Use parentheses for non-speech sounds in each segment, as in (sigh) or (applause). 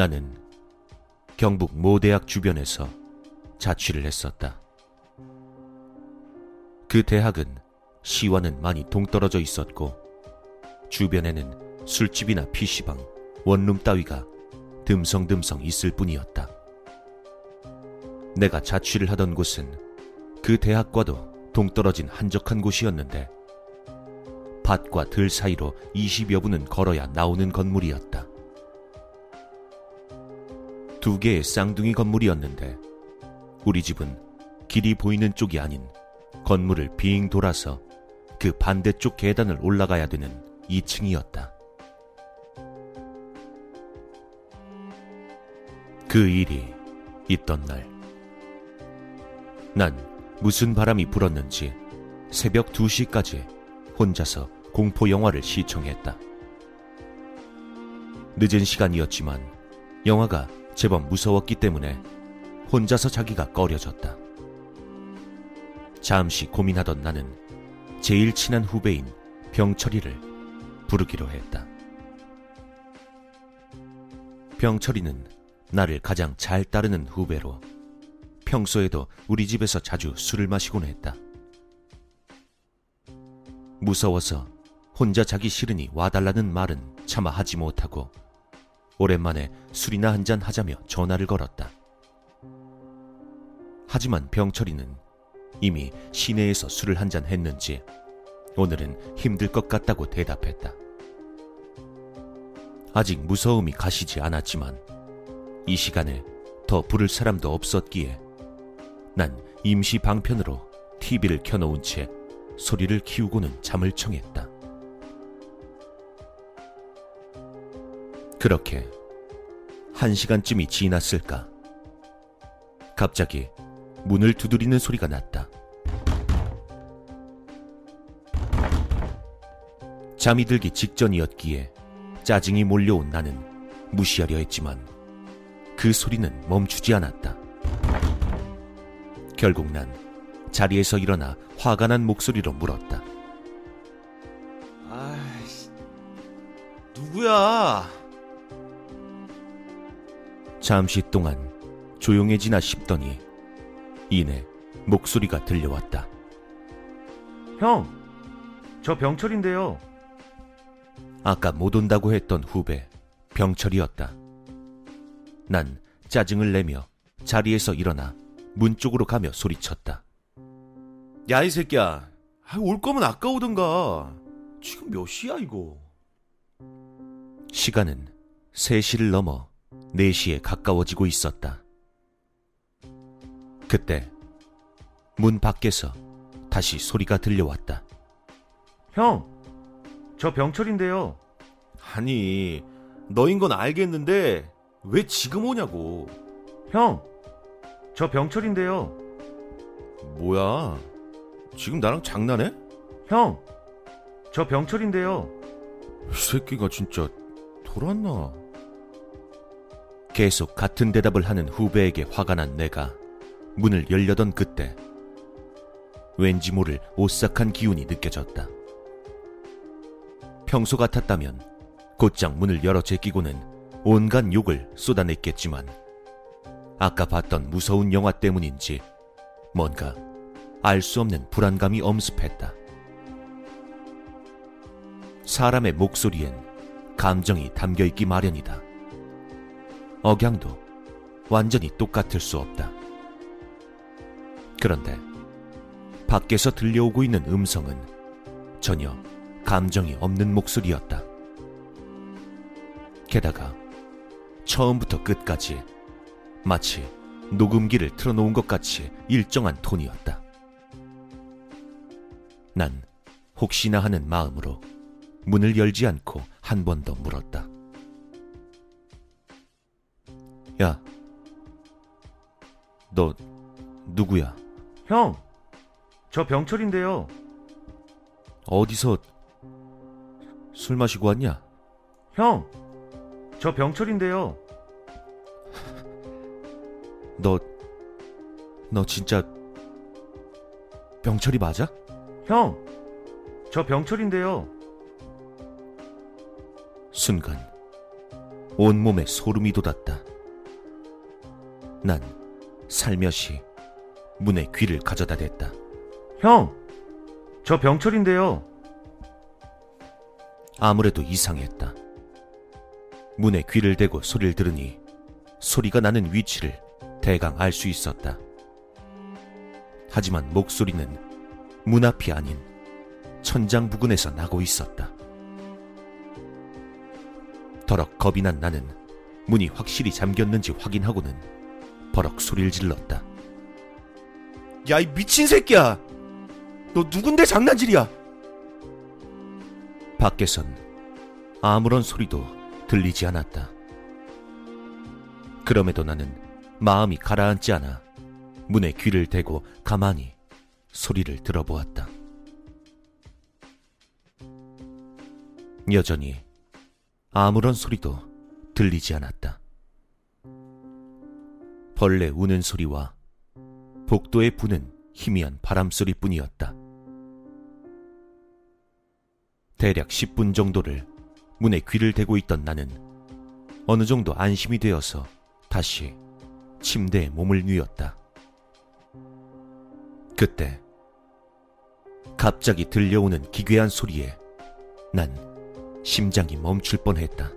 나는 경북 모 대학 주변에서 자취를 했었다. 그 대학은 시와는 많이 동떨어져 있었고 주변에는 술집이나 PC방, 원룸 따위가 듬성듬성 있을 뿐이었다. 내가 자취를 하던 곳은 그 대학과도 동떨어진 한적한 곳이었는데 밭과 들 사이로 20여 분은 걸어야 나오는 건물이었다. 두 개의 쌍둥이 건물이었는데 우리 집은 길이 보이는 쪽이 아닌 건물을 빙 돌아서 그 반대쪽 계단을 올라가야 되는 2층이었다. 그 일이 있던 날, 난 무슨 바람이 불었는지 새벽 2시까지 혼자서 공포 영화를 시청했다. 늦은 시간이었지만 영화가 제법 무서웠기 때문에 혼자서 자기가 꺼려졌다. 잠시 고민하던 나는 제일 친한 후배인 병철이를 부르기로 했다. 병철이는 나를 가장 잘 따르는 후배로 평소에도 우리 집에서 자주 술을 마시곤 했다. 무서워서 혼자 자기 싫으니 와달라는 말은 차마 하지 못하고 오랜만에 술이나 한 잔 하자며 전화를 걸었다. 하지만 병철이는 이미 시내에서 술을 한 잔 했는지 오늘은 힘들 것 같다고 대답했다. 아직 무서움이 가시지 않았지만 이 시간에 더 부를 사람도 없었기에 난 임시 방편으로 TV를 켜놓은 채 소리를 키우고는 잠을 청했다. 그렇게 한 시간쯤이 지났을까? 갑자기 문을 두드리는 소리가 났다. 잠이 들기 직전이었기에 짜증이 몰려온 나는 무시하려 했지만 그 소리는 멈추지 않았다. 결국 난 자리에서 일어나 화가 난 목소리로 물었다. 아이씨, 누구야? 잠시 동안 조용해지나 싶더니 이내 목소리가 들려왔다. 형, 저 병철인데요. 아까 못 온다고 했던 후배 병철이었다. 난 짜증을 내며 자리에서 일어나 문 쪽으로 가며 소리쳤다. 야, 이 새끼야. 아, 올 거면 아까 오든가. 지금 몇 시야, 이거? 시간은 3시를 넘어 4시에 가까워지고 있었다. 그때 문 밖에서 다시 소리가 들려왔다. 형, 저 병철인데요. 아니, 너인 건 알겠는데, 왜 지금 오냐고. 형, 저 병철인데요. 뭐야? 지금 나랑 장난해? 형, 저 병철인데요. 이 새끼가 진짜 돌았나? 계속 같은 대답을 하는 후배에게 화가 난 내가 문을 열려던 그때 왠지 모를 오싹한 기운이 느껴졌다. 평소 같았다면 곧장 문을 열어 제끼고는 온갖 욕을 쏟아냈겠지만 아까 봤던 무서운 영화 때문인지 뭔가 알 수 없는 불안감이 엄습했다. 사람의 목소리엔 감정이 담겨 있기 마련이다. 억양도 완전히 똑같을 수 없다. 그런데 밖에서 들려오고 있는 음성은 전혀 감정이 없는 목소리였다. 게다가 처음부터 끝까지 마치 녹음기를 틀어놓은 것 같이 일정한 톤이었다. 난 혹시나 하는 마음으로 문을 열지 않고 한 번 더 물었다. 야, 너 누구야? 형, 저 병철인데요. 어디서 술 마시고 왔냐? 형, 저 병철인데요. (laughs) 너, 너 진짜 병철이 맞아? 형, 저 병철인데요. 순간 온몸에 소름이 돋았다. 난 살며시 문에 귀를 가져다 댔다. 형! 저 병철인데요. 아무래도 이상했다. 문에 귀를 대고 소리를 들으니 소리가 나는 위치를 대강 알 수 있었다. 하지만 목소리는 문 앞이 아닌 천장 부근에서 나고 있었다. 더럭 겁이 난 나는 문이 확실히 잠겼는지 확인하고는 버럭 소리를 질렀다. 야, 이 미친 새끼야! 너 누군데 장난질이야? 밖에선 아무런 소리도 들리지 않았다. 그럼에도 나는 마음이 가라앉지 않아 문에 귀를 대고 가만히 소리를 들어보았다. 여전히 아무런 소리도 들리지 않았다. 벌레 우는 소리와 복도에 부는 희미한 바람소리 뿐이었다. 대략 10분 정도를 문에 귀를 대고 있던 나는 어느 정도 안심이 되어서 다시 침대에 몸을 뉘었다. 그때 갑자기 들려오는 기괴한 소리에 난 심장이 멈출 뻔했다.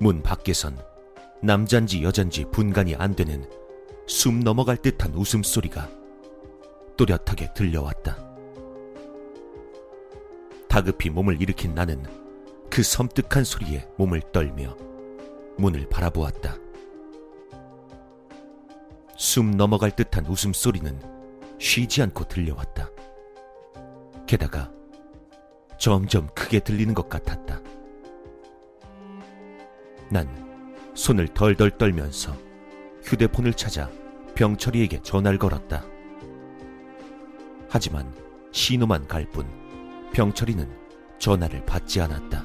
문 밖에선 남잔지 여잔지 분간이 안 되는 숨 넘어갈 듯한 웃음소리가 또렷하게 들려왔다. 다급히 몸을 일으킨 나는 그 섬뜩한 소리에 몸을 떨며 문을 바라보았다. 숨 넘어갈 듯한 웃음소리는 쉬지 않고 들려왔다. 게다가 점점 크게 들리는 것 같았다. 난 손을 덜덜 떨면서 휴대폰을 찾아 병철이에게 전화를 걸었다. 하지만 신호만 갈 뿐 병철이는 전화를 받지 않았다.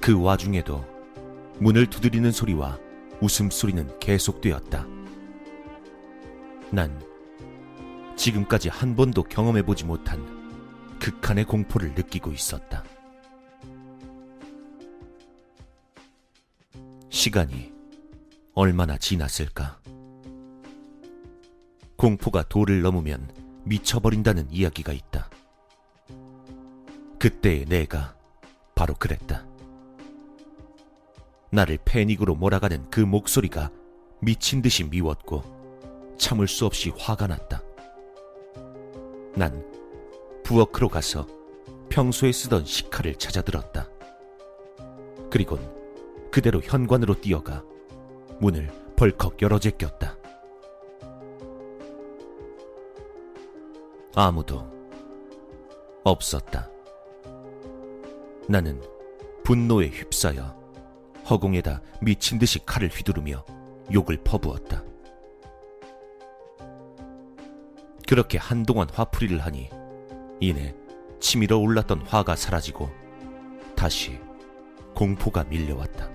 그 와중에도 문을 두드리는 소리와 웃음소리는 계속되었다. 난 지금까지 한 번도 경험해보지 못한 극한의 공포를 느끼고 있었다. 시간이 얼마나 지났을까? 공포가 도를 넘으면 미쳐버린다는 이야기가 있다. 그때의 내가 바로 그랬다. 나를 패닉으로 몰아가는 그 목소리가 미친 듯이 미웠고 참을 수 없이 화가 났다. 난 부엌으로 가서 평소에 쓰던 식칼을 찾아들었다. 그리곤 그대로 현관으로 뛰어가 문을 벌컥 열어 제꼈다. 아무도 없었다. 나는 분노에 휩싸여 허공에다 미친 듯이 칼을 휘두르며 욕을 퍼부었다. 그렇게 한동안 화풀이를 하니 이내 치밀어 올랐던 화가 사라지고 다시 공포가 밀려왔다.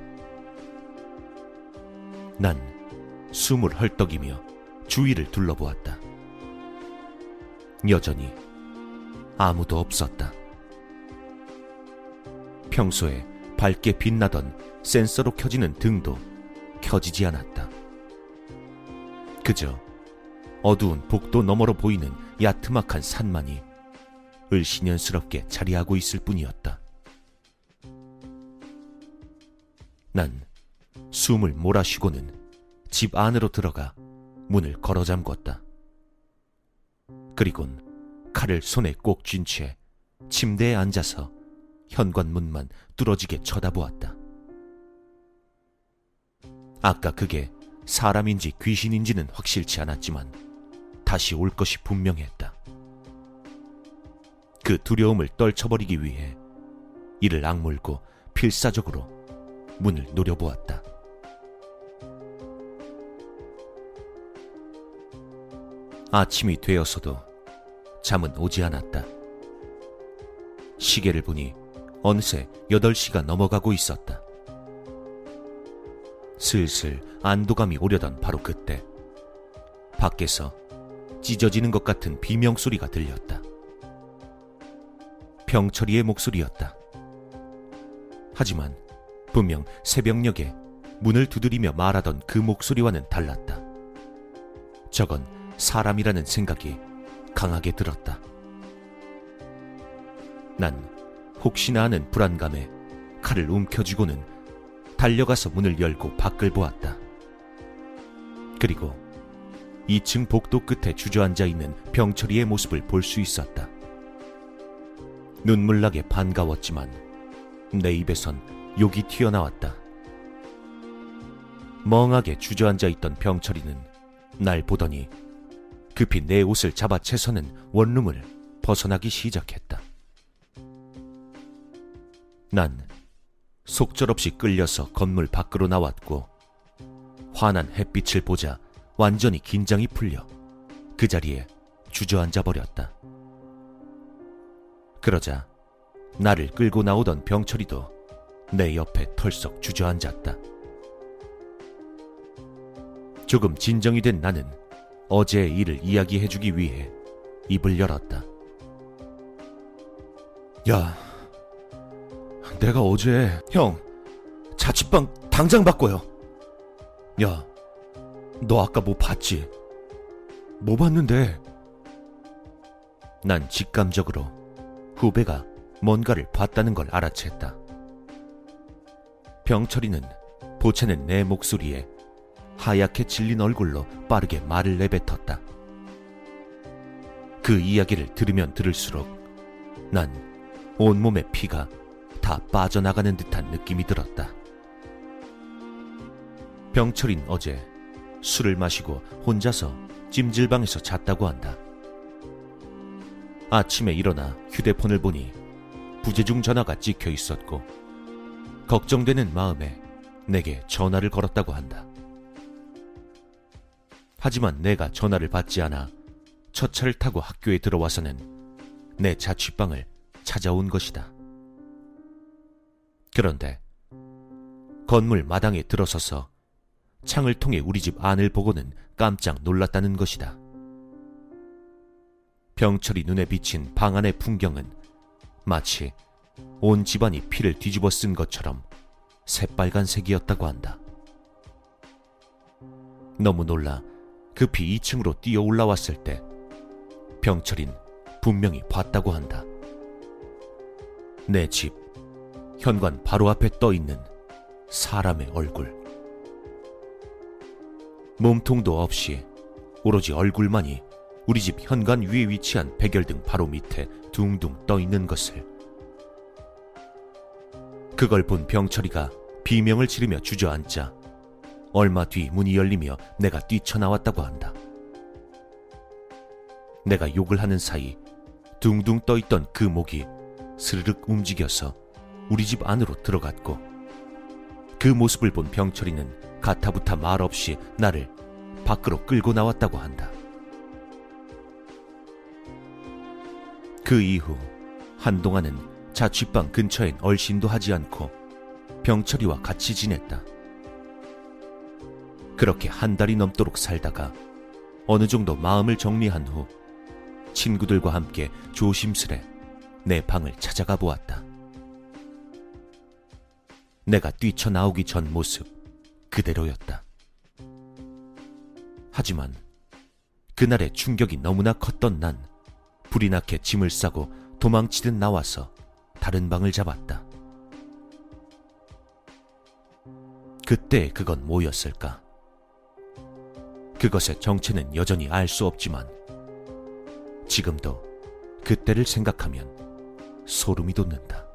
난 숨을 헐떡이며 주위를 둘러보았다. 여전히 아무도 없었다. 평소에 밝게 빛나던 센서로 켜지는 등도 켜지지 않았다. 그저 어두운 복도 너머로 보이는 야트막한 산만이 을신연스럽게 자리하고 있을 뿐이었다. 난 숨을 몰아쉬고는 집 안으로 들어가 문을 걸어 잠궜다. 그리곤 칼을 손에 꼭 쥔 채 침대에 앉아서 현관문만 뚫어지게 쳐다보았다. 아까 그게 사람인지 귀신인지는 확실치 않았지만 다시 올 것이 분명했다. 그 두려움을 떨쳐버리기 위해 이를 악물고 필사적으로 문을 노려보았다. 아침이 되었어도 잠은 오지 않았다. 시계를 보니 어느새 8시가 넘어가고 있었다. 슬슬 안도감이 오려던 바로 그때 밖에서 찢어지는 것 같은 비명소리가 들렸다. 병철이의 목소리였다. 하지만 분명 새벽녘에 문을 두드리며 말하던 그 목소리와는 달랐다. 저건 사람이라는 생각이 강하게 들었다. 난 혹시나 하는 불안감에 칼을 움켜쥐고는 달려가서 문을 열고 밖을 보았다. 그리고 2층 복도 끝에 주저앉아 있는 병철이의 모습을 볼 수 있었다. 눈물나게 반가웠지만 내 입에선 욕이 튀어나왔다. 멍하게 주저앉아 있던 병철이는 날 보더니 급히 내 옷을 잡아 채서는 원룸을 벗어나기 시작했다. 난 속절없이 끌려서 건물 밖으로 나왔고 환한 햇빛을 보자 완전히 긴장이 풀려 그 자리에 주저앉아 버렸다. 그러자 나를 끌고 나오던 병철이도 내 옆에 털썩 주저앉았다. 조금 진정이 된 나는 어제의 일을 이야기해주기 위해 입을 열었다. 야, 내가 어제 형 자취방 당장 바꿔요. 야, 너 아까 뭐 봤지? 뭐 봤는데? 난 직감적으로 후배가 뭔가를 봤다는 걸 알아챘다. 병철이는 보채는 내 목소리에 하얗게 질린 얼굴로 빠르게 말을 내뱉었다. 그 이야기를 들으면 들을수록 난 온몸의 피가 다 빠져나가는 듯한 느낌이 들었다. 병철인 어제 술을 마시고 혼자서 찜질방에서 잤다고 한다. 아침에 일어나 휴대폰을 보니 부재중 전화가 찍혀 있었고 걱정되는 마음에 내게 전화를 걸었다고 한다. 하지만 내가 전화를 받지 않아 첫 차를 타고 학교에 들어와서는 내 자취방을 찾아온 것이다. 그런데 건물 마당에 들어서서 창을 통해 우리 집 안을 보고는 깜짝 놀랐다는 것이다. 병철이 눈에 비친 방 안의 풍경은 마치 온 집안이 피를 뒤집어 쓴 것처럼 새빨간색이었다고 한다. 너무 놀라 급히 2층으로 뛰어 올라왔을 때 병철인 분명히 봤다고 한다. 내 집, 현관 바로 앞에 떠 있는 사람의 얼굴. 몸통도 없이 오로지 얼굴만이 우리 집 현관 위에 위치한 백열등 바로 밑에 둥둥 떠 있는 것을. 그걸 본 병철이가 비명을 지르며 주저앉자 얼마 뒤 문이 열리며 내가 뛰쳐나왔다고 한다. 내가 욕을 하는 사이 둥둥 떠 있던 그 목이 스르륵 움직여서 우리 집 안으로 들어갔고 그 모습을 본 병철이는 가타부타 말 없이 나를 밖으로 끌고 나왔다고 한다. 그 이후 한동안은 자취방 근처엔 얼씬도 하지 않고 병철이와 같이 지냈다. 그렇게 한 달이 넘도록 살다가 어느 정도 마음을 정리한 후 친구들과 함께 조심스레 내 방을 찾아가 보았다. 내가 뛰쳐나오기 전 모습 그대로였다. 하지만 그날의 충격이 너무나 컸던 난 불이 나게 짐을 싸고 도망치듯 나와서 다른 방을 잡았다. 그때 그건 뭐였을까? 그것의 정체는 여전히 알 수 없지만 지금도 그때를 생각하면 소름이 돋는다.